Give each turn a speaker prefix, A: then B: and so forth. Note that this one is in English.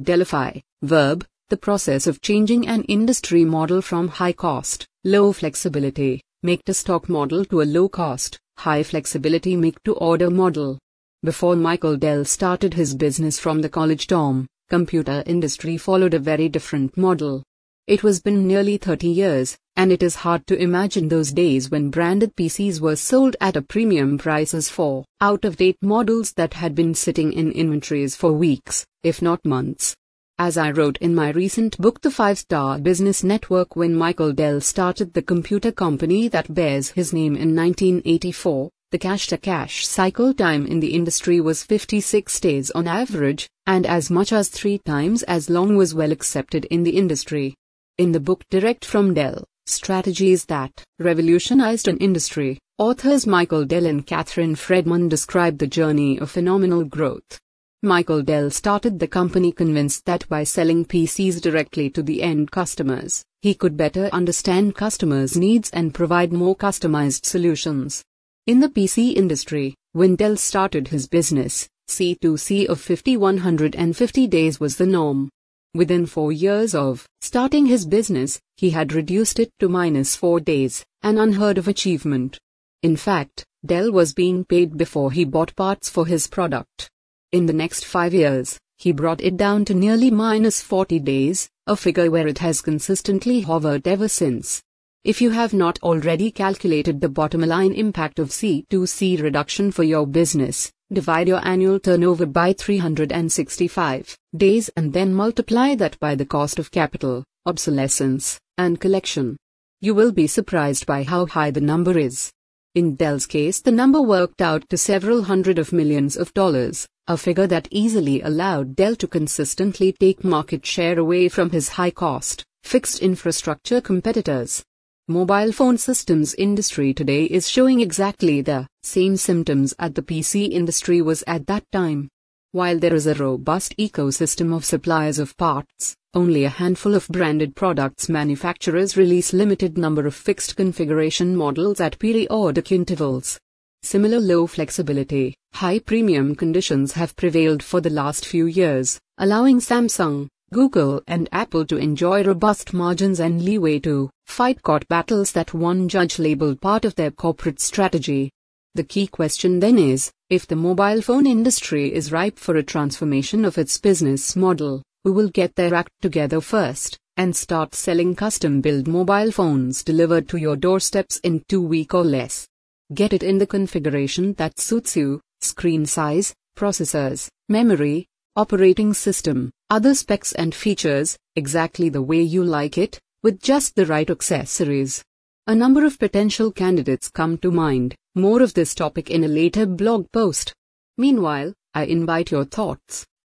A: Dellify, verb, the process of changing an industry model from high cost, low flexibility, make to stock model to a low cost, high flexibility make to order model. Before Michael Dell started his business from the college dorm, computer industry followed a very different model. It was been nearly 30 years, and it is hard to imagine those days when branded PCs were sold at a premium prices for out-of-date models that had been sitting in inventories for weeks, if not months. As I wrote in my recent book The 5-Star Business Network when Michael Dell started the computer company that bears his name in 1984, the cash-to-cash cycle time in the industry was 56 days on average, and as much as three times as long was well accepted in the industry. In the book Direct from Dell, Strategies That Revolutionized an Industry, authors Michael Dell and Catherine Fredman describe the journey of phenomenal growth. Michael Dell started the company convinced that by selling PCs directly to the end customers, he could better understand customers' needs and provide more customized solutions. In the PC industry, when Dell started his business, C2C of 5150 days was the norm. Within four years of starting his business, he had reduced it to minus four days, an unheard of achievement. In fact, Dell was being paid before he bought parts for his product. In the next five years, he brought it down to nearly minus 40 days, a figure where it has consistently hovered ever since. If you have not already calculated the bottom line impact of C2C reduction for your business, divide your annual turnover by 365 days and then multiply that by the cost of capital, obsolescence, and collection. You will be surprised by how high the number is. In Dell's case, the number worked out to several hundred of millions of dollars, a figure that easily allowed Dell to consistently take market share away from his high cost, fixed infrastructure competitors. Mobile phone systems industry today is showing exactly the same symptoms at the PC industry was at that time. While there is a robust ecosystem of suppliers of parts, only a handful of branded products manufacturers release limited number of fixed configuration models at periodic intervals. Similar low flexibility, high premium conditions have prevailed for the last few years, allowing Samsung, Google and Apple to enjoy robust margins and leeway to fight court battles that one judge labeled part of their corporate strategy. The key question then is if the mobile phone industry is ripe for a transformation of its business model, who will get their act together first and start selling custom built mobile phones delivered to your doorsteps in two weeks or less. Get it in the configuration that suits you screen size, processors, memory, operating system, other specs and features, exactly the way you like it, with just the right accessories. A number of potential candidates come to mind, more of this topic in a later blog post. Meanwhile, I invite your thoughts.